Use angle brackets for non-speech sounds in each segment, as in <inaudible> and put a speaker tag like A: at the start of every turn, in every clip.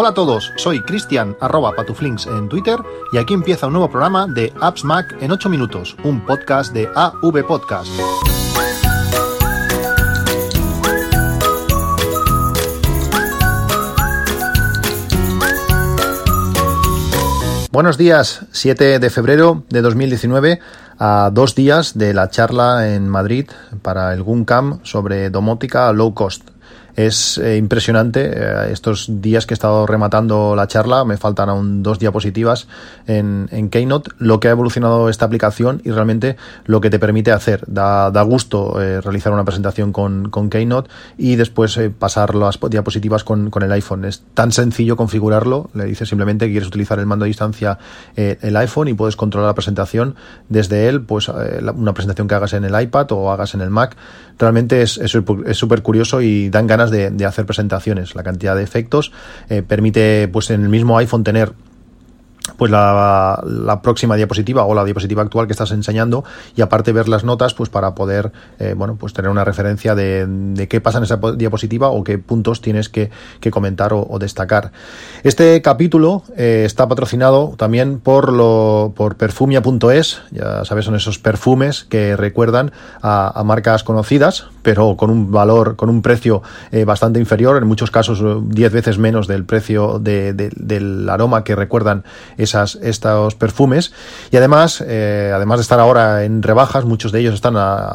A: Hola a todos, soy Cristian arroba patuflinks en Twitter y aquí empieza un nuevo programa de Apps Mac en 8 minutos, un podcast de AV Podcast. Buenos días, 7 de febrero de 2019, a dos días de la charla en Madrid para el GUNCAM sobre domótica low cost. Es eh, impresionante. Eh, estos días que he estado rematando la charla, me faltan aún dos diapositivas en, en, Keynote, lo que ha evolucionado esta aplicación y realmente lo que te permite hacer. Da, da gusto eh, realizar una presentación con, con Keynote y después pasar las diapositivas con, con, el iPhone. Es tan sencillo configurarlo. Le dices simplemente que quieres utilizar el mando a distancia el iPhone y puedes controlar la presentación desde él, pues una presentación que hagas en el iPad o hagas en el Mac. Realmente es súper curioso y dan ganas de, hacer presentaciones. La cantidad de efectos eh, permite, pues en el mismo iPhone tener pues la, próxima diapositiva o la diapositiva actual que estás enseñando y aparte ver las notas pues para poder eh, bueno pues tener una referencia de, qué pasa en esa diapositiva o qué puntos tienes que, que comentar o, destacar. Este capítulo eh, está patrocinado también por lo por perfumia.es ya sabes son esos perfumes que recuerdan a, marcas conocidas pero con un valor con un precio eh, bastante inferior en muchos casos 10 veces menos del precio de, de, del aroma que recuerdan esas, estos perfumes. Y además, eh, además de estar ahora en rebajas, muchos de ellos están a,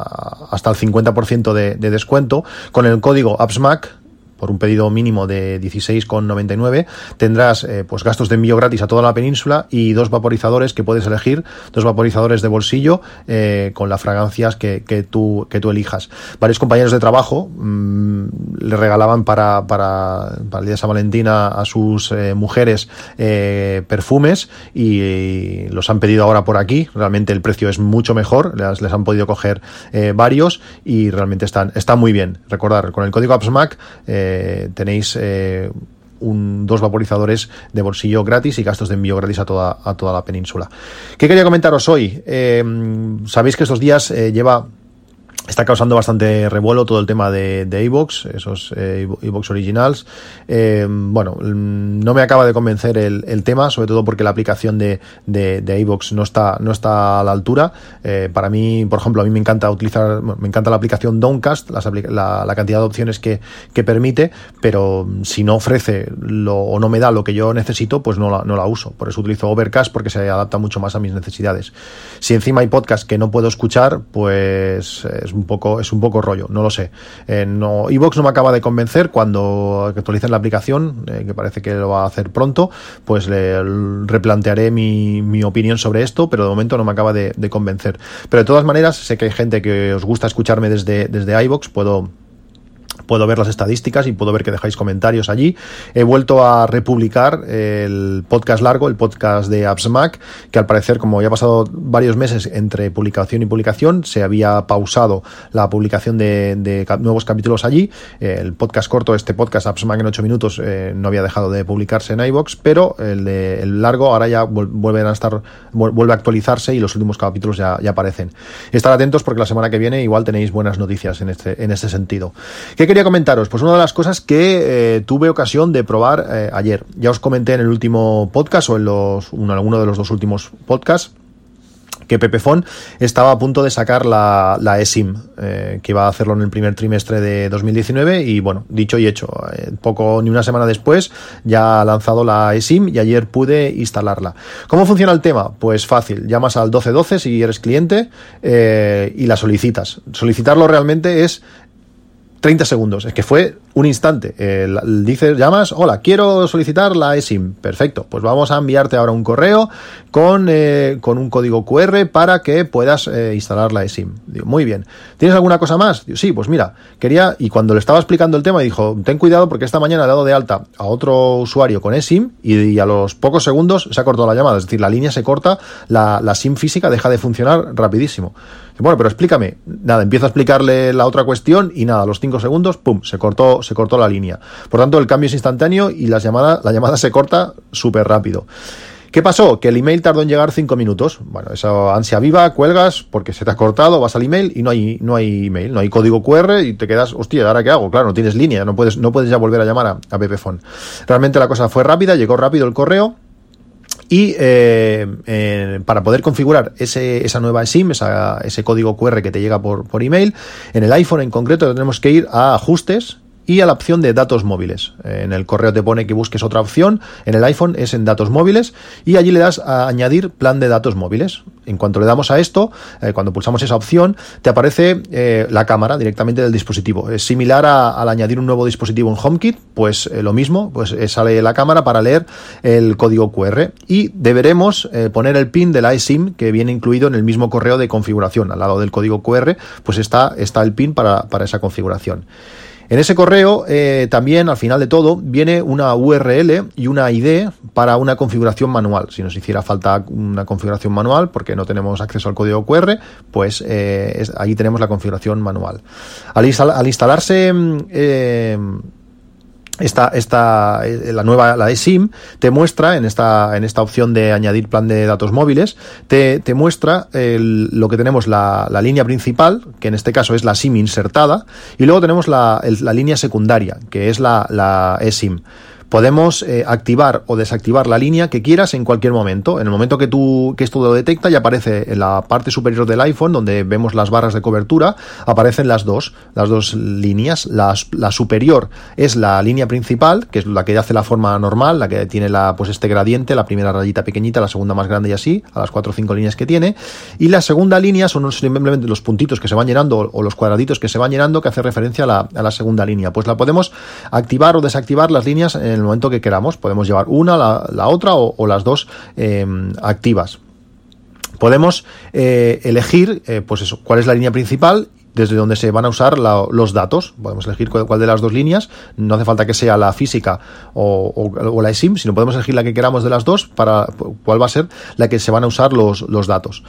A: hasta el 50% de, de descuento. Con el código AppsMac por un pedido mínimo de 16,99 tendrás eh, pues gastos de envío gratis a toda la península y dos vaporizadores que puedes elegir, dos vaporizadores de bolsillo eh, con las fragancias que, que, tú, que tú elijas. Varios compañeros de trabajo mmm, le regalaban para, para, para, el día de San Valentina a sus eh, mujeres perfumes y, los han pedido ahora por aquí. Realmente el precio es mucho mejor, les, han podido coger varios y realmente están, están muy bien. Recordar, con el código AppsMac eh, tenéis eh, un, dos vaporizadores de bolsillo gratis y gastos de envío gratis a toda, a toda la península. ¿Qué quería comentaros hoy? Eh, Sabéis que estos días eh, lleva Está causando bastante revuelo todo el tema de, de esos eh, iVoox originals. Eh, bueno, no me acaba de convencer el, el, tema, sobre todo porque la aplicación de, de, de no está, no está a la altura. Eh, para mí, por ejemplo, a mí me encanta utilizar, me encanta la aplicación Downcast, las la, la, cantidad de opciones que, que, permite, pero si no ofrece lo, o no me da lo que yo necesito, pues no la, no la uso. Por eso utilizo Overcast porque se adapta mucho más a mis necesidades. Si encima hay podcast que no puedo escuchar, pues es un poco, es un poco rollo, no lo sé. Eh, no, Evox no me acaba de convencer cuando actualicen la aplicación, eh, que parece que lo va a hacer pronto, pues le replantearé mi, mi, opinión sobre esto, pero de momento no me acaba de, convencer. Pero de todas maneras, sé que hay gente que os gusta escucharme desde, desde iVox, puedo puedo ver las estadísticas y puedo ver que dejáis comentarios allí. He vuelto a republicar el podcast largo, el podcast de AppsMac, que al parecer, como ya ha pasado varios meses entre publicación y publicación, se había pausado la publicación de, nuevos capítulos allí. El podcast corto, este podcast AppsMac en 8 minutos, eh, no había dejado de publicarse en iVox, pero el, de, el largo ahora ya vuelven a estar, vuelve a actualizarse y los últimos capítulos ya, ya aparecen. Estar atentos porque la semana que viene igual tenéis buenas noticias en este, en este sentido. ¿Qué quería comentaros? Pues una de las cosas que eh, tuve ocasión de probar eh, ayer. Ya os comenté en el último podcast o en los, uno, alguno de los dos últimos podcasts que Pepefon estaba a punto de sacar la, la eSIM, eh, que iba a hacerlo en el primer trimestre de 2019 y bueno, dicho y hecho, poco ni una semana después ya ha lanzado la eSIM y ayer pude instalarla. ¿Cómo funciona el tema? Pues fácil, llamas al 1212 si eres cliente y la solicitas. Solicitarlo realmente es 30 segundos. Es que fue un instante. Eh, dices, llamas, hola, quiero solicitar la eSIM. Perfecto, pues vamos a enviarte ahora un correo con, eh, con un código QR para que puedas eh, instalar la eSIM. Muy bien. ¿Tienes alguna cosa más? Sí, pues mira, quería, y cuando le estaba explicando el tema, dijo, ten cuidado porque esta mañana he dado de alta a otro usuario con eSIM y, y a los pocos segundos se ha cortado la llamada. Es decir, la línea se corta, la, la SIM física deja de funcionar rapidísimo. Bueno, pero explícame. Nada, empiezo a explicarle la otra cuestión y nada, a los cinco segundos, pum, se cortó, se cortó la línea. Por tanto, el cambio es instantáneo y las llamadas, la llamada se corta súper rápido. ¿Qué pasó? Que el email tardó en llegar cinco minutos. Bueno, esa ansia viva, cuelgas porque se te ha cortado, vas al email y no hay, no hay email, no hay código QR y te quedas, hostia, ¿ahora qué hago? Claro, no tienes línea, no puedes, no puedes ya volver a llamar a, a Pepefone. Realmente la cosa fue rápida, llegó rápido el correo y eh, eh, para poder configurar ese, esa nueva SIM, ese código QR que te llega por, por email, en el iPhone en concreto tenemos que ir a ajustes, y a la opción de datos móviles. En el correo te pone que busques otra opción, en el iPhone es en datos móviles y allí le das a añadir plan de datos móviles. En cuanto le damos a esto, eh, cuando pulsamos esa opción, te aparece eh, la cámara directamente del dispositivo. Es similar a, al añadir un nuevo dispositivo en HomeKit, pues eh, lo mismo, pues sale la cámara para leer el código QR y deberemos poner el pin de la eSIM que viene incluido en el mismo correo de configuración. Al lado del código QR, pues está, está el pin para, para esa configuración. En ese correo eh, también, al final de todo, viene una URL y una ID para una configuración manual. Si nos hiciera falta una configuración manual porque no tenemos acceso al código QR, pues eh, ahí tenemos la configuración manual. Al, instalarse... Mm, eh, esta, esta, eh, la nueva, la eSIM, te muestra en esta, en esta opción de añadir plan de datos móviles, te, te muestra el, lo que tenemos la, la, línea principal, que en este caso es la SIM insertada, y luego tenemos la, la línea secundaria, que es la, la eSIM podemos eh, activar o desactivar la línea que quieras en cualquier momento. En el momento que tú que esto lo detecta ya aparece en la parte superior del iPhone donde vemos las barras de cobertura, aparecen las dos, las dos líneas. La, la superior es la línea principal, que es la que hace la forma normal, la que tiene la pues este gradiente, la primera rayita pequeñita, la segunda más grande y así, a las cuatro o cinco líneas que tiene. Y la segunda línea son simplemente los puntitos que se van llenando o los cuadraditos que se van llenando que hace referencia a la, a la segunda línea. Pues la podemos activar o desactivar las líneas en el momento que queramos. Podemos llevar una, la, otra o, las dos em, activas. Podemos eh, elegir, eh, pues eso, cuál es la línea principal desde donde se van a usar los datos. Podemos elegir cuál, de las dos líneas. No hace falta que sea la física o, la eSIM, sino podemos elegir la que queramos de las dos para cuál va a ser la que se van a usar los, datos.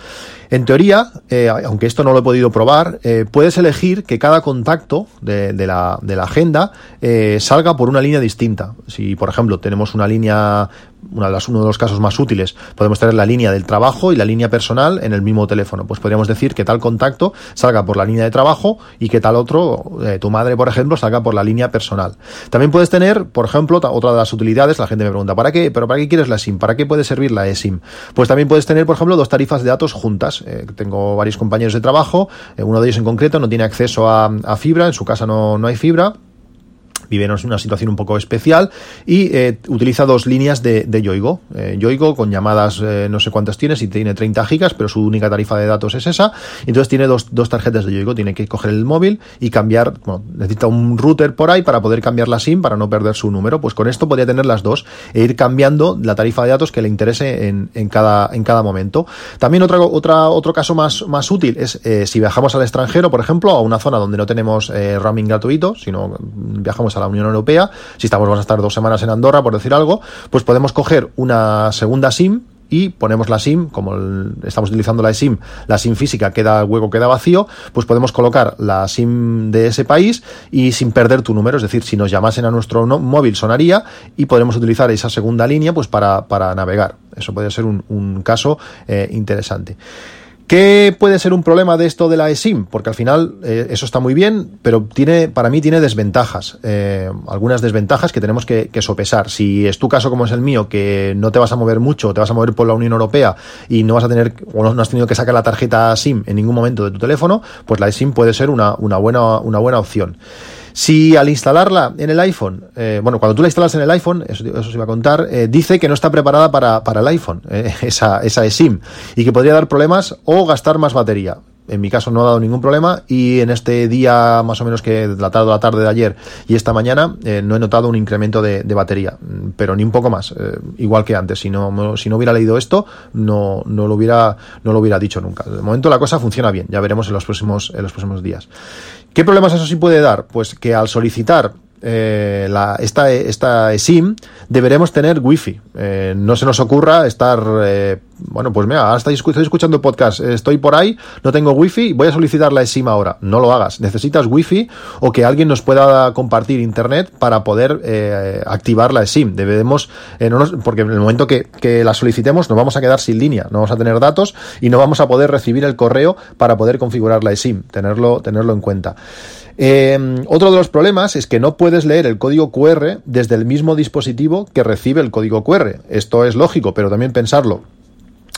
A: En teoría, eh, aunque esto no lo he podido probar, eh, puedes elegir que cada contacto de, la, de la, agenda eh, salga por una línea distinta. Si, por ejemplo, tenemos una línea uno de los casos más útiles, podemos tener la línea del trabajo y la línea personal en el mismo teléfono. Pues podríamos decir que tal contacto salga por la línea de trabajo y que tal otro, tu madre, por ejemplo, salga por la línea personal. También puedes tener, por ejemplo, otra de las utilidades, la gente me pregunta, ¿para qué? ¿Pero para qué quieres la SIM? ¿Para qué puede servir la eSIM? Pues también puedes tener, por ejemplo, dos tarifas de datos juntas eh, tengo varios compañeros de trabajo, eh, uno de ellos en concreto no tiene acceso a, fibra, en su casa no, no hay fibra vive en una situación un poco especial y eh, utiliza dos líneas de, de Yoigo. Eh, Yoigo con llamadas eh, no sé cuántas tiene, si tiene 30 gigas, pero su única tarifa de datos es esa. Entonces tiene dos, dos tarjetas de Yoigo, tiene que coger el móvil y cambiar, bueno, necesita un router por ahí para poder cambiar la SIM para no perder su número. Pues con esto podría tener las dos e ir cambiando la tarifa de datos que le interese en, cada, en cada momento. También otra, otra, otro caso más, más útil es si viajamos al extranjero, por ejemplo, a una zona donde no tenemos roaming gratuito, sino viajamos a la Unión Europea, si estamos vamos a estar dos semanas en Andorra, por decir algo, pues podemos coger una segunda SIM y ponemos la SIM, como estamos utilizando la SIM, la SIM física queda, hueco queda vacío, pues podemos colocar la SIM de ese país y sin perder tu número, es decir, si nos llamasen a nuestro móvil sonaría y podremos utilizar esa segunda línea pues para, para navegar. Eso podría ser un, un caso eh, interesante. ¿Qué puede ser un problema de esto de la eSIM? Porque al final eh, eso está muy bien, pero tiene, para mí tiene desventajas. Eh, algunas desventajas que tenemos que, sopesar. Si es tu caso como es el mío, que no te vas a mover mucho, te vas a mover por la Unión Europea y no vas a tener, o no, has tenido que sacar la tarjeta SIM en ningún momento de tu teléfono, pues la eSIM puede ser una, una, buena, una buena opción. Si al instalarla en el iPhone, eh, bueno, cuando tú la instalas en el iPhone, eso, eso se iba a contar, eh, dice que no está preparada para, para el iPhone, eh, <laughs> esa, esa eSIM, y que podría dar problemas o gastar más batería. En mi caso no ha dado ningún problema y en este día más o menos que la tarde, la tarde de ayer y esta mañana no he notado un incremento de, de batería, pero ni un poco más, igual que antes. Si no, si no hubiera leído esto, no, no, lo hubiera, no lo hubiera dicho nunca. De momento la cosa funciona bien, ya veremos en los próximos, en los próximos días. ¿Qué problemas eso sí puede dar? Pues que al solicitar eh, esta, esta SIM deberemos tener wifi. Eh, no se nos ocurra estar, eh, bueno, pues mira, estoy, escuchando podcast, estoy por ahí, no tengo wifi, voy a solicitar la SIM ahora. No lo hagas. Necesitas wifi o que alguien nos pueda compartir internet para poder eh, activar la SIM. Debemos, porque en el momento que, que la solicitemos nos vamos a quedar sin línea, no vamos a tener datos y no vamos a poder recibir el correo para poder configurar la SIM. Tenerlo, tenerlo en cuenta. Eh, otro de los problemas es que no puedes leer el código QR desde el mismo dispositivo que recibe el código QR. Esto es lógico, pero también pensarlo.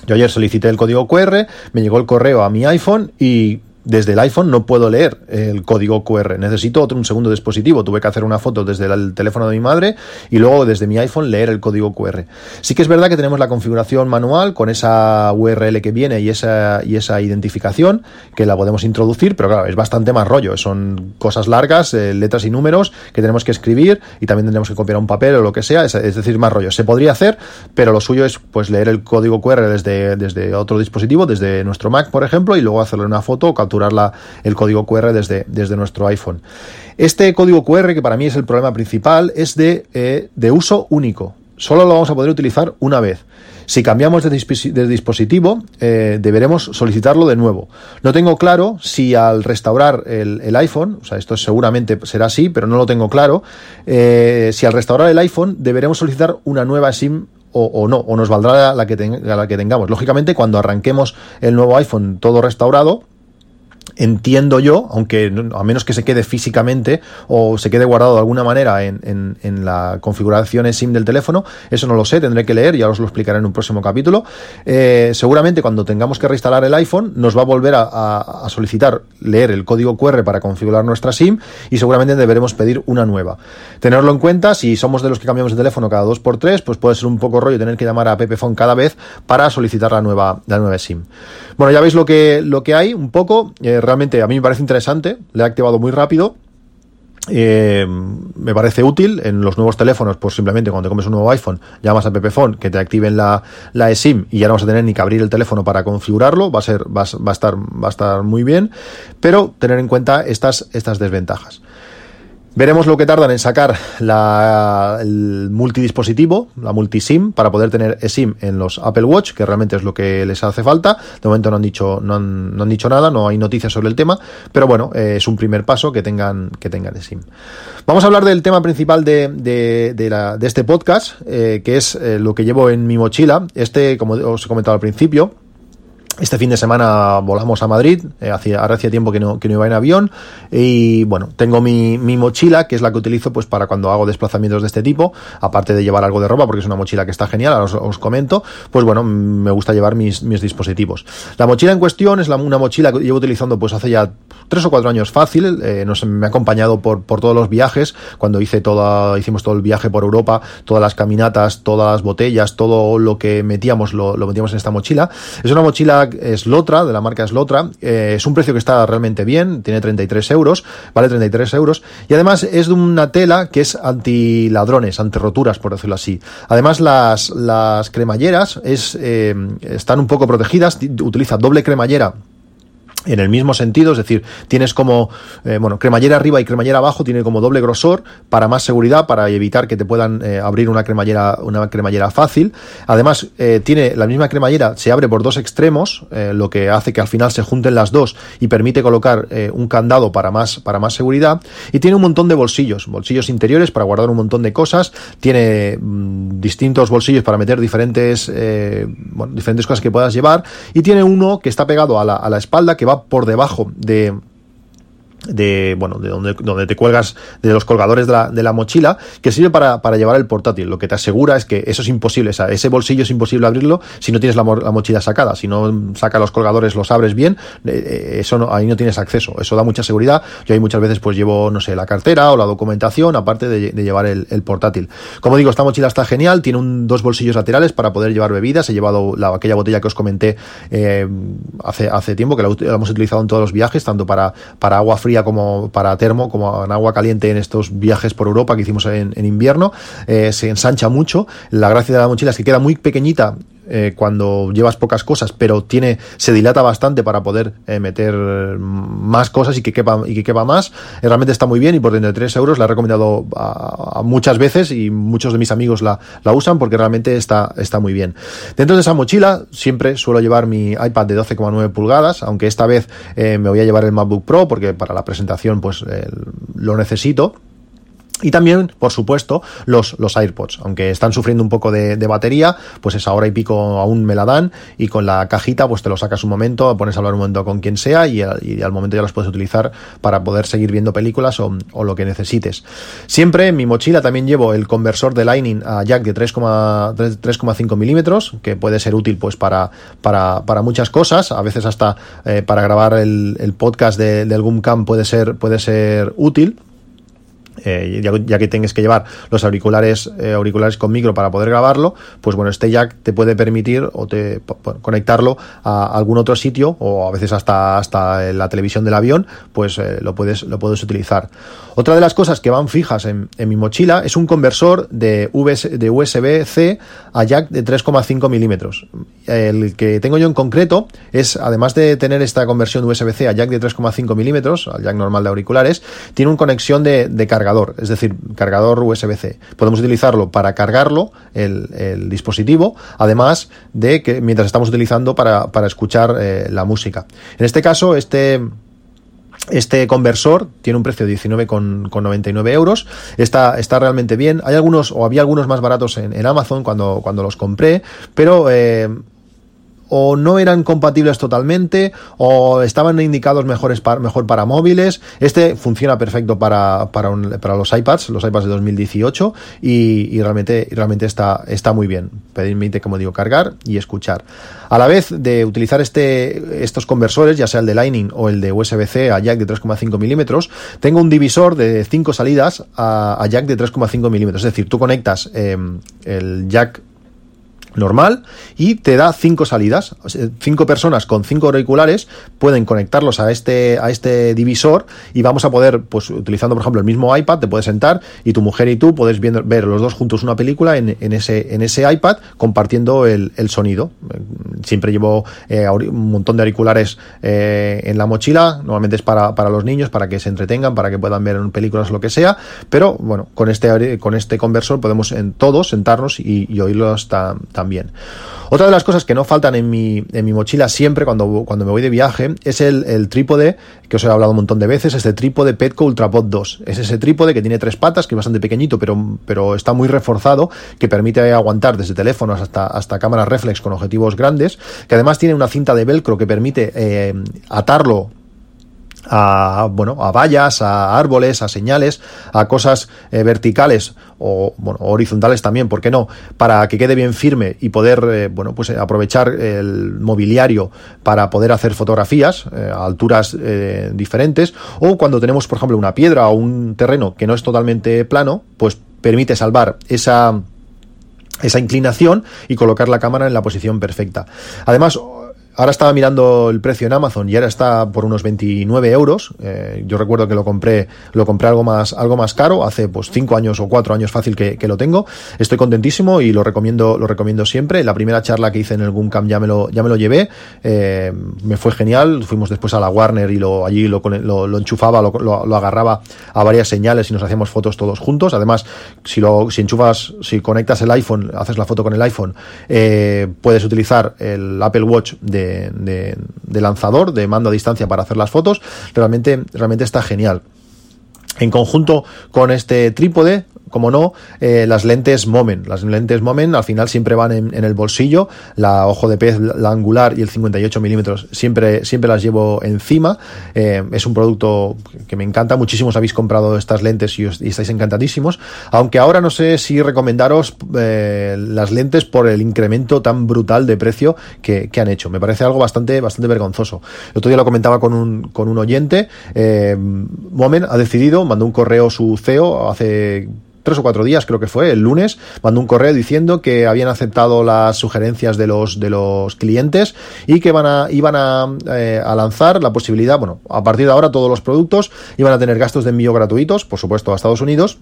A: Yo ayer solicité el código QR, me llegó el correo a mi iPhone y desde el iPhone no puedo leer el código QR. Necesito otro un segundo dispositivo. Tuve que hacer una foto desde el teléfono de mi madre y luego desde mi iPhone leer el código QR. Sí que es verdad que tenemos la configuración manual con esa URL que viene y esa, y esa identificación que la podemos introducir, pero claro, es bastante más rollo. Son cosas largas, eh, letras y números que tenemos que escribir y también tendremos que copiar un papel o lo que sea. Es, decir, más rollo. Se podría hacer, pero lo suyo es pues leer el código QR desde, desde otro dispositivo, desde nuestro Mac, por ejemplo, y luego hacerle una foto o capturar el código QR desde, desde nuestro iPhone. Este código QR, que para mí es el problema principal, es de, eh, de uso único. Solo lo vamos a poder utilizar una vez. Si cambiamos de, dispositivo, eh, deberemos solicitarlo de nuevo. No tengo claro si al restaurar el, iPhone, o sea, esto seguramente será así, pero no lo tengo claro, eh, si al restaurar el iPhone deberemos solicitar una nueva SIM o, no, o nos valdrá la que, la que tengamos. Lógicamente, cuando arranquemos el nuevo iPhone todo restaurado, entiendo yo, aunque a menos que se quede físicamente o se quede guardado de alguna manera en, en, la configuración SIM del teléfono, eso no lo sé, tendré que leer, ya os lo explicaré en un próximo capítulo. Eh, seguramente cuando tengamos que reinstalar el iPhone nos va a volver a, solicitar leer el código QR para configurar nuestra SIM y seguramente deberemos pedir una nueva. Tenerlo en cuenta, si somos de los que cambiamos de teléfono cada dos por tres, pues puede ser un poco rollo tener que llamar a Pepephone cada vez para solicitar la nueva, la nueva SIM. Bueno, ya veis lo que, lo que hay un poco. Eh, realmente a mí me parece interesante. Le he activado muy rápido. Eh, me parece útil en los nuevos teléfonos, pues simplemente cuando comes un nuevo iPhone, llamas a Pepephone que te activen la, la eSIM y ya no vas a tener ni que abrir el teléfono para configurarlo, va a ser, va, va a estar, va a estar muy bien, pero tener en cuenta estas, estas desventajas. Veremos lo que tardan en sacar el multidispositivo, la multisim, para poder tener eSIM en los Apple Watch, que realmente es lo que les hace falta. De momento no han dicho, no han, no han dicho nada, no hay noticias sobre el tema, pero bueno, eh, es un primer paso que tengan, que tengan eSIM. Vamos a hablar del tema principal de, de, de, la, de este podcast, eh, que es eh, lo que llevo en mi mochila. Este, como os he comentado al principio, este fin de semana volamos a Madrid, eh, ahora hacía tiempo que no, que no iba en avión y bueno, tengo mi, mi, mochila que es la que utilizo pues para cuando hago desplazamientos de este tipo, aparte de llevar algo de ropa porque es una mochila que está genial, ahora os, os comento, pues bueno, me gusta llevar mis, mis dispositivos. La mochila en cuestión es una mochila que llevo utilizando pues hace ya tres o cuatro años fácil, eh, nos, me ha acompañado por, por todos los viajes, cuando hice toda, hicimos todo el viaje por Europa, todas las caminatas, todas las botellas, todo lo que metíamos lo, lo metíamos en esta mochila. Es una mochila es Lotra, de la marca Slotra. Eh, es un precio que está realmente bien, tiene 33 euros, vale 33 euros. Y además es de una tela que es anti ladrones, anti roturas, por decirlo así. Además, las, las cremalleras es, eh, están un poco protegidas, utiliza doble cremallera en el mismo sentido, es decir, tienes como, eh, bueno, cremallera arriba y cremallera abajo, tiene como doble grosor para más seguridad, para evitar que te puedan eh, abrir una cremallera, una cremallera fácil. Además, eh, tiene la misma cremallera, se abre por dos extremos, lo que hace que al final se junten las dos y permite colocar un candado para más, para más seguridad. Y tiene un montón de bolsillos, bolsillos interiores para guardar un montón de cosas. Tiene mm, distintos bolsillos para meter diferentes, bueno, diferentes cosas que puedas llevar. Y tiene uno que está pegado a la, a la espalda que va por debajo de de bueno de donde, donde te cuelgas de los colgadores de la, de la mochila que sirve para, para, llevar el portátil. Lo que te asegura es que eso es imposible ese bolsillo es imposible abrirlo si no tienes la, la mochila sacada. Si no saca los colgadores los abres bien eh, eh, eso no, ahí no tienes acceso. Eso da mucha seguridad. Yo ahí muchas veces pues llevo no sé la cartera o la documentación aparte de, llevar el, portátil. Como digo esta mochila está genial tiene un, dos bolsillos laterales para poder llevar bebidas. He llevado la, aquella botella que os comenté eh, hace, hace tiempo que la, la hemos utilizado en todos los viajes tanto para, para agua fría como para termo, como en agua caliente en estos viajes por Europa que hicimos en, invierno. Eh, se ensancha mucho. La gracia de la mochila es que queda muy pequeñita eh, cuando llevas pocas cosas, pero tiene, se dilata bastante para poder eh, meter más cosas y que quepa, y que quepa más. realmente está muy bien y por 33 euros la he recomendado muchas veces y muchos de mis amigos la, la, usan porque realmente está, está muy bien. Dentro de esa mochila siempre suelo llevar mi iPad de 12,9 pulgadas, aunque esta vez me voy a llevar el MacBook Pro porque para la presentación pues lo necesito y también, por supuesto, los, los AirPods, aunque están sufriendo un poco de, batería, pues esa hora y pico aún me la dan. Y con la cajita pues te lo sacas un momento, pones a hablar un momento con quien sea y, al momento ya los puedes utilizar para poder seguir viendo películas o, lo que necesites. Siempre en mi mochila también llevo el conversor de Lightning a jack de 3,5 milímetros, que puede ser útil pues para, para, para muchas cosas, a veces hasta eh, para grabar el, podcast de, del Goomcam puede ser, puede ser útil eh, ya, que tengas que llevar los auriculares eh, auriculares con micro para poder grabarlo, pues bueno, este jack te puede permitir o te conectarlo a algún otro sitio o a veces hasta hasta la televisión del avión, pues eh, lo puedes lo puedes utilizar. Otra de las cosas que van fijas en, mi mochila es un conversor de, de USB-C a jack de 3,5 milímetros. El que tengo yo en concreto es, además de tener esta conversión USB-C a jack de 3,5 milímetros, al jack normal de auriculares, tiene una conexión de, de es decir, cargador USB-C. Podemos utilizarlo para cargarlo, el, dispositivo, además de que mientras estamos utilizando para, escuchar eh, la música. En este caso, este... Este conversor tiene un precio de 19,99 euros. Está, está realmente bien. Hay algunos, o había algunos más baratos en, Amazon cuando, cuando los compré, pero eh, o no eran compatibles totalmente o estaban indicados mejores mejor para móviles. Este funciona perfecto para, para, los iPads, los iPads de 2018 y, realmente, realmente está, está muy bien. Permite, como digo, cargar y escuchar. A la vez de utilizar este, estos conversores, ya sea el de Lightning o el de USB-C a jack de 3,5 milímetros, tengo un divisor de 5 salidas a, jack de 3,5 milímetros. Es decir, tú conectas eh, el jack normal y te da cinco salidas. Cinco personas con cinco auriculares pueden conectarlos a este, a este divisor y vamos a poder, pues utilizando por ejemplo el mismo iPad, te puedes sentar y tu mujer y tú puedes ver los dos juntos una película en, ese, en ese iPad compartiendo el, sonido. Siempre llevo eh, un montón de auriculares eh, en la mochila, normalmente es para, para los niños, para que se entretengan, para que puedan ver películas lo que sea, pero bueno, con este, con este conversor podemos en todos sentarnos y, y oírlos también Otra de las cosas que no faltan en mi, en mi mochila siempre cuando, cuando me voy de viaje es el, trípode, que os he hablado un montón de veces, este trípode Petco Ultrapod 2. Es ese trípode que tiene tres patas, que es bastante pequeñito, pero, pero está muy reforzado, que permite aguantar desde teléfonos hasta, hasta cámaras reflex con objetivos grandes, que además tiene una cinta de velcro que permite eh, atarlo a bueno a vallas a árboles a señales a cosas eh, verticales o bueno, horizontales también, ¿por qué no? Para que quede bien firme y poder, eh, bueno, pues eh, aprovechar el mobiliario para poder hacer fotografías a alturas diferentes o cuando tenemos, por ejemplo, una piedra o un terreno que no es totalmente plano, pues permite salvar esa esa inclinación y colocar la cámara en la posición perfecta. Además, Ahora estaba mirando el precio en Amazon y ahora está por unos 29 euros. Eh, yo recuerdo que lo compré, lo compré algo más, algo más caro, hace pues 5 años o 4 años fácil que, lo tengo. Estoy contentísimo y lo recomiendo, lo recomiendo siempre. La primera charla que hice en el Goomcam ya me lo, ya me lo llevé. Eh, me fue genial. Fuimos después a la Warner y lo, allí lo, lo, enchufaba, lo, agarraba a varias señales y nos hacíamos fotos todos juntos. Además, si lo, si enchufas, si conectas el iPhone, haces la foto con el iPhone, eh, puedes utilizar el Apple Watch de de, lanzador, de mando a distancia para hacer las fotos, realmente, realmente está genial. En conjunto con este trípode, como no, eh, las lentes Moment. Las lentes Moment al final siempre van en, el bolsillo. La ojo de pez, la angular y el 58 milímetros siempre, siempre las llevo encima. Eh, es un producto que me encanta. Muchísimos habéis comprado estas lentes y, estáis encantadísimos. Aunque ahora no sé si recomendaros eh, las lentes por el incremento tan brutal de precio que, han hecho. Me parece algo bastante, bastante vergonzoso. El otro día lo comentaba con un, con un oyente. Moment ha decidido, mandó un correo su CEO hace tres o cuatro días, creo que fue, el lunes, mandó un correo diciendo que habían aceptado las sugerencias de los, de los clientes y que van a, iban a, eh, a lanzar la posibilidad, bueno, a partir de ahora todos los productos iban a tener gastos de envío gratuitos, por supuesto, a Estados Unidos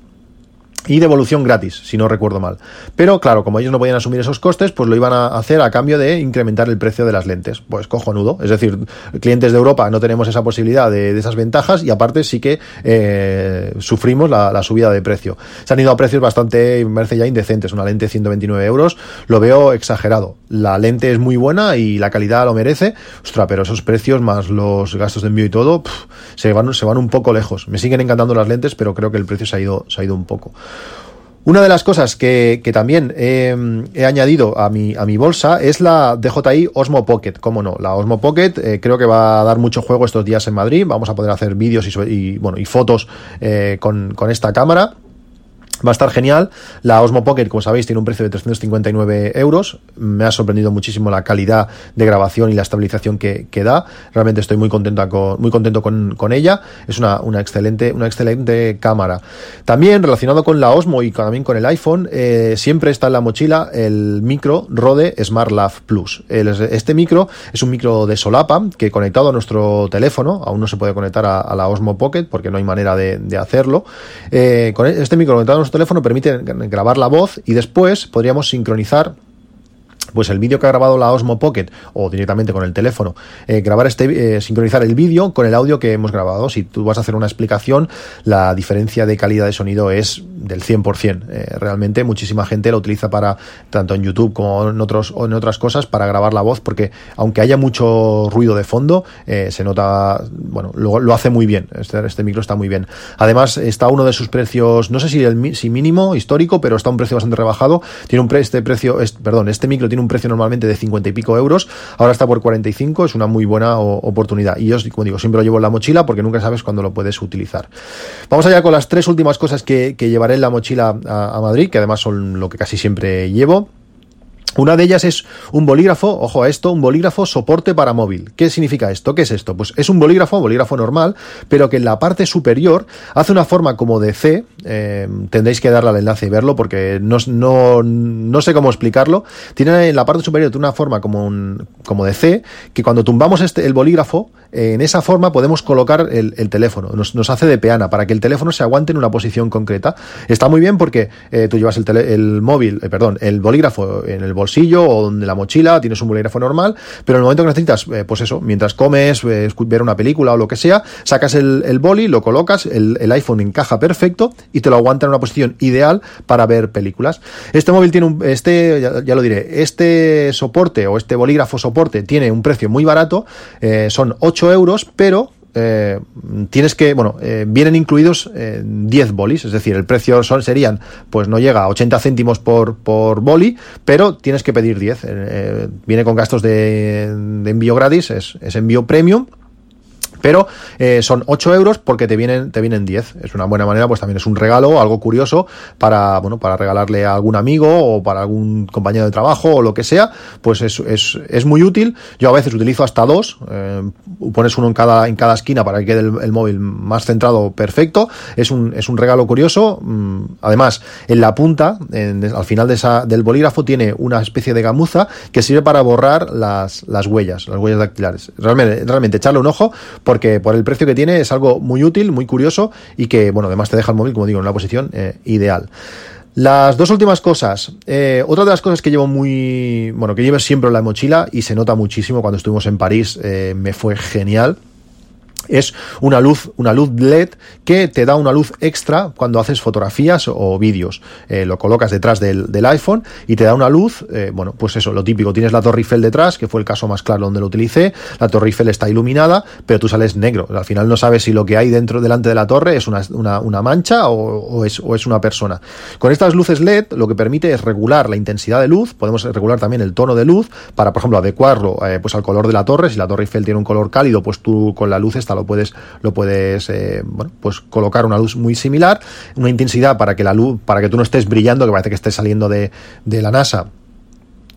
A: y devolución gratis, si no recuerdo mal. Pero claro, como ellos no podían asumir esos costes, pues lo iban a hacer a cambio de incrementar el precio de las lentes. Pues cojonudo. Es decir, clientes de Europa no tenemos esa posibilidad de, esas ventajas y aparte sí que eh, sufrimos la, subida de precio. Se han ido a precios bastante, me parece ya indecentes. Una lente 129 euros, lo veo exagerado. La lente es muy buena y la calidad lo merece. Ostras, pero esos precios más los gastos de envío y todo, se, van, se van un poco lejos. Me siguen encantando las lentes, pero creo que el precio se ha ido, se ha ido un poco. Una de las cosas que, también he, añadido a mi, a mi bolsa es la DJI Osmo Pocket, cómo no, la Osmo Pocket eh, creo que va a dar mucho juego estos días en Madrid, vamos a poder hacer vídeos y, bueno, y fotos eh, con, con esta cámara. Va a estar genial. La Osmo Pocket, como sabéis, tiene un precio de 359 euros. Me ha sorprendido muchísimo la calidad de grabación y la estabilización que, da. Realmente estoy muy contento con, muy contento con, ella. Es una, una, excelente, una excelente cámara. También relacionado con la Osmo y también con el iPhone, eh, siempre está en la mochila el micro Rode Smart Lav Plus. este micro es un micro de solapa que conectado a nuestro teléfono, aún no se puede conectar a, la Osmo Pocket porque no hay manera de, hacerlo. Eh, con este micro conectado a teléfono permite grabar la voz y después podríamos sincronizar pues el vídeo que ha grabado la Osmo Pocket o directamente con el teléfono, eh, grabar este, eh, sincronizar el vídeo con el audio que hemos grabado. Si tú vas a hacer una explicación, la diferencia de calidad de sonido es del 100%. Eh, realmente muchísima gente lo utiliza para, tanto en YouTube como en, otros, o en otras cosas, para grabar la voz, porque aunque haya mucho ruido de fondo, se nota, bueno, lo, hace muy bien. Este, este, micro está muy bien. Además, está uno de sus precios, no sé si el si mínimo, histórico, pero está un precio bastante rebajado. Tiene un pre, este precio, perdón, este micro tiene un precio normalmente de 50 y pico euros, ahora está por 45, es una muy buena oportunidad. Y yo, como digo, siempre lo llevo en la mochila porque nunca sabes cuándo lo puedes utilizar. Vamos allá con las tres últimas cosas que, llevaré en la mochila a Madrid, que además son lo que casi siempre llevo. Una de ellas es un bolígrafo, ojo a esto, un bolígrafo soporte para móvil. ¿Qué significa esto? ¿Qué es esto? Pues es un bolígrafo, bolígrafo normal, pero que en la parte superior hace una forma como de C. Eh, tendréis que darle al enlace y verlo porque no, no, no, sé cómo explicarlo. Tiene en la parte superior una forma como, un, como de C, que cuando tumbamos este, el bolígrafo, en esa forma podemos colocar el, teléfono. Nos, hace de peana para que el teléfono se aguante en una posición concreta. Está muy bien porque eh, tú llevas el, el móvil, eh, perdón, el bolígrafo en el bolígrafo bolsillo o en la mochila, tienes un bolígrafo normal, pero en el momento que necesitas, eh, pues eso, mientras comes, eh, ver una película o lo que sea, sacas el, el boli, lo colocas, el, el, iPhone encaja perfecto y te lo aguanta en una posición ideal para ver películas. Este móvil tiene un, este, ya, lo diré, este soporte o este bolígrafo soporte tiene un precio muy barato, eh, son 8 euros, pero eh, tienes que, bueno, eh, vienen incluidos 10 eh, bolis, es decir, el precio son, serían, pues no llega a 80 céntimos por, por boli, pero tienes que pedir 10. viene con gastos de, de envío gratis, es, es envío premium pero eh, son 8 euros porque te vienen, te vienen 10. Es una buena manera, pues también es un regalo, algo curioso para, bueno, para regalarle a algún amigo o para algún compañero de trabajo o lo que sea, pues es, es, es muy útil. Yo a veces utilizo hasta dos, eh, pones uno en cada, en cada esquina para que quede el, móvil más centrado perfecto. Es un, es un regalo curioso. Mm, además, en la punta, al final de esa, del bolígrafo, tiene una especie de gamuza que sirve para borrar las, las huellas, las huellas dactilares. Realmente, realmente echarle un ojo porque por el precio que tiene es algo muy útil, muy curioso y que, bueno, además te deja el móvil, como digo, en una posición eh, ideal. Las dos últimas cosas. Eh, otra de las cosas que llevo muy. Bueno, que llevo siempre en la mochila y se nota muchísimo cuando estuvimos en París, eh, me fue genial es una luz, una luz LED que te da una luz extra cuando haces fotografías o vídeos. Eh, lo colocas detrás del, iPhone y te da una luz, eh, bueno, pues eso, lo típico, tienes la Torre Eiffel detrás, que fue el caso más claro donde lo utilicé, la Torre Eiffel está iluminada, pero tú sales negro. Al final no sabes si lo que hay dentro, delante de la torre es una, una, mancha o, es, o es una persona. Con estas luces LED lo que permite es regular la intensidad de luz, podemos regular también el tono de luz para, por ejemplo, adecuarlo eh, pues al color de la torre. Si la Torre Eiffel tiene un color cálido, pues tú con la luz lo puedes, lo puedes eh, bueno, pues colocar una luz muy similar, una intensidad para que la luz, para que tú no estés brillando, que parece que estés saliendo de, de la NASA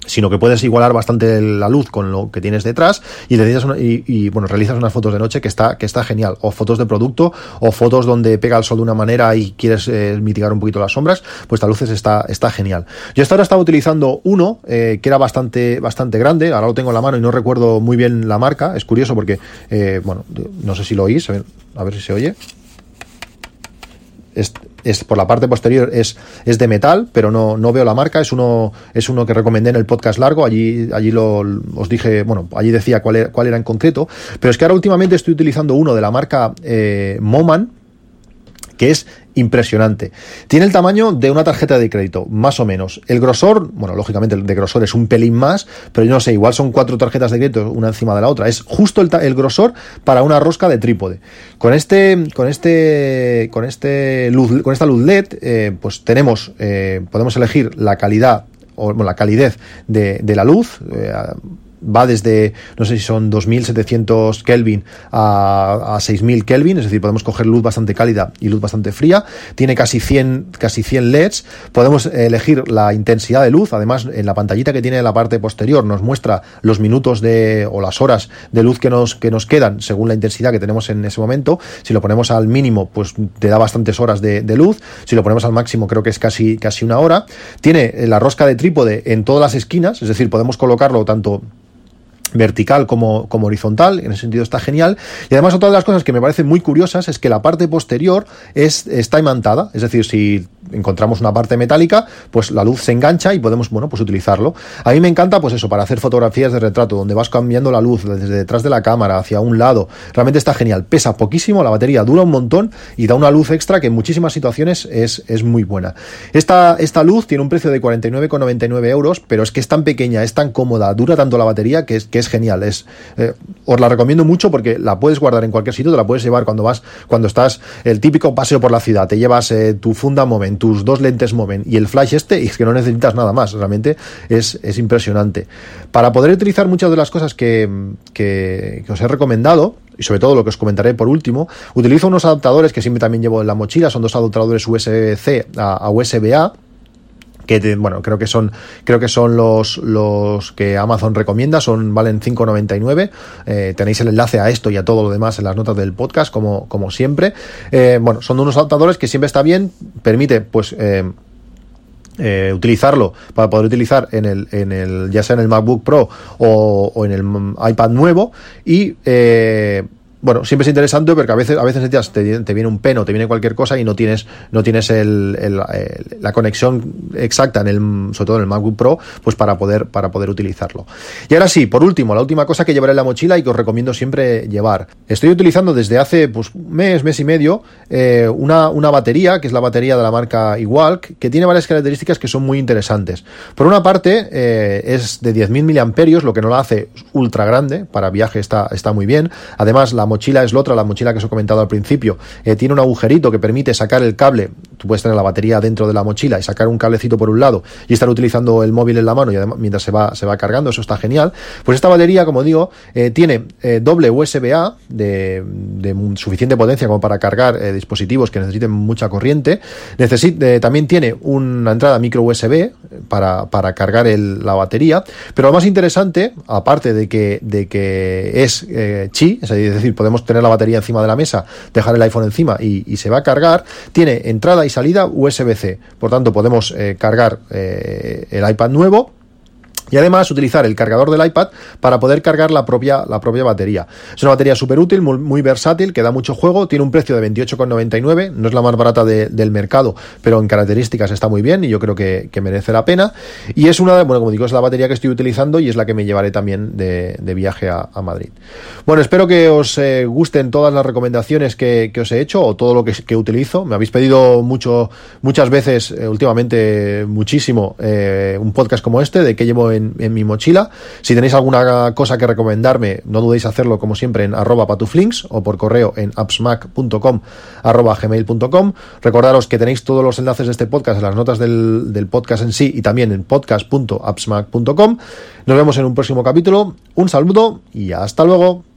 A: sino que puedes igualar bastante la luz con lo que tienes detrás y, y, bueno, realizas unas fotos de noche que está, que está genial, o fotos de producto, o fotos donde pega el sol de una manera y quieres eh, mitigar un poquito las sombras, pues las luces está, está genial. Yo hasta ahora estaba utilizando uno eh, que era bastante, bastante grande, ahora lo tengo en la mano y no recuerdo muy bien la marca, es curioso porque, eh, bueno, no sé si lo oís, a ver, a ver si se oye. Es, por la parte posterior es, es de metal, pero no, no veo la marca, es uno, es uno que recomendé en el podcast largo, allí, allí lo, os dije, bueno, allí decía cuál era, cuál era en concreto, pero es que ahora últimamente estoy utilizando uno de la marca eh, Moman, que es impresionante. Tiene el tamaño de una tarjeta de crédito, más o menos. El grosor, bueno, lógicamente el de grosor es un pelín más, pero yo no sé, igual son cuatro tarjetas de crédito una encima de la otra. Es justo el, grosor para una rosca de trípode. Con este, con este, con este luz, con esta luz LED, eh, pues tenemos, eh, podemos elegir la calidad o la calidez de, de la luz. Eh, va desde, no sé si son 2700 Kelvin a, a 6000 Kelvin, es decir, podemos coger luz bastante cálida y luz bastante fría. Tiene casi 100, casi 100 LEDs. Podemos elegir la intensidad de luz. Además, en la pantallita que tiene en la parte posterior nos muestra los minutos de, o las horas de luz que nos, que nos quedan según la intensidad que tenemos en ese momento. Si lo ponemos al mínimo, pues te da bastantes horas de, de luz. Si lo ponemos al máximo, creo que es casi, casi una hora. Tiene la rosca de trípode en todas las esquinas, es decir, podemos colocarlo tanto vertical como, como, horizontal, en ese sentido está genial. Y además otra de las cosas que me parecen muy curiosas es que la parte posterior es, está imantada, es decir, si encontramos una parte metálica, pues la luz se engancha y podemos, bueno, pues utilizarlo. A mí me encanta, pues eso, para hacer fotografías de retrato, donde vas cambiando la luz desde detrás de la cámara hacia un lado. Realmente está genial. Pesa poquísimo, la batería dura un montón y da una luz extra que en muchísimas situaciones es, es muy buena. Esta, esta luz tiene un precio de 49,99 euros, pero es que es tan pequeña, es tan cómoda, dura tanto la batería que es, que es genial. Eh, os la recomiendo mucho porque la puedes guardar en cualquier sitio, te la puedes llevar cuando vas, cuando estás el típico paseo por la ciudad, te llevas eh, tu funda momento tus dos lentes Moven y el flash este, y es que no necesitas nada más, realmente es, es impresionante. Para poder utilizar muchas de las cosas que, que, os he recomendado, y sobre todo lo que os comentaré por último, utilizo unos adaptadores que siempre también llevo en la mochila, son dos adaptadores USB-C a, a USB-A, que bueno, creo que son creo que son los los que Amazon recomienda, son valen 5.99. Eh, tenéis el enlace a esto y a todo lo demás en las notas del podcast como como siempre. Eh, bueno, son unos adaptadores que siempre está bien, permite pues eh, eh, utilizarlo para poder utilizar en el, en el ya sea en el MacBook Pro o, o en el iPad nuevo y eh, bueno, siempre es interesante porque a veces, a veces te, te, viene un peno, te viene cualquier cosa y no tienes, no tienes el, la conexión exacta en el, sobre todo en el MacBook Pro, pues para poder, para poder utilizarlo. Y ahora sí, por último, la última cosa que llevaré en la mochila y que os recomiendo siempre llevar. Estoy utilizando desde hace pues mes, mes y medio, eh, una, una batería, que es la batería de la marca Igual, que tiene varias características que son muy interesantes. Por una parte, eh, es de 10.000 miliamperios, lo que no la hace ultra grande, para viaje está, está muy bien. Además, la mochila es la otra, la mochila que os he comentado al principio. Eh, tiene un agujerito que permite sacar el cable. Tú puedes tener la batería dentro de la mochila y sacar un cablecito por un lado y estar utilizando el móvil en la mano y además, mientras se va, se va cargando. Eso está genial. Pues esta batería, como digo, eh, tiene eh, doble USB-A de, suficiente potencia como para cargar dispositivos que necesiten mucha corriente. también tiene una entrada micro USB para, para cargar la batería. Pero lo más interesante, aparte de que, de que es chi, es decir, podemos tener la batería encima de la mesa, dejar el iPhone encima y, se va a cargar. Tiene entrada y salida USB-C, por tanto podemos eh, cargar eh, el iPad nuevo y además utilizar el cargador del iPad para poder cargar la propia, la propia batería. Es una batería súper útil, muy, versátil, que da mucho juego, tiene un precio de 28,99, no es la más barata del mercado, pero en características está muy bien y yo creo que, merece la pena. Y es una, bueno, como digo, es la batería que estoy utilizando y es la que me llevaré también de, viaje a, Madrid. Bueno, espero que os eh, gusten todas las recomendaciones que, os he hecho o todo lo que, utilizo. Me habéis pedido mucho, muchas veces, eh, últimamente muchísimo, eh, un podcast como este, de que llevo en mi mochila. Si tenéis alguna cosa que recomendarme, no dudéis hacerlo como siempre en arroba patuflinks o por correo en appsmac.com arroba gmail.com. Recordaros que tenéis todos los enlaces de este podcast en las notas del, del podcast en sí y también en podcast.appsmac.com. Nos vemos en un próximo capítulo. Un saludo y hasta luego.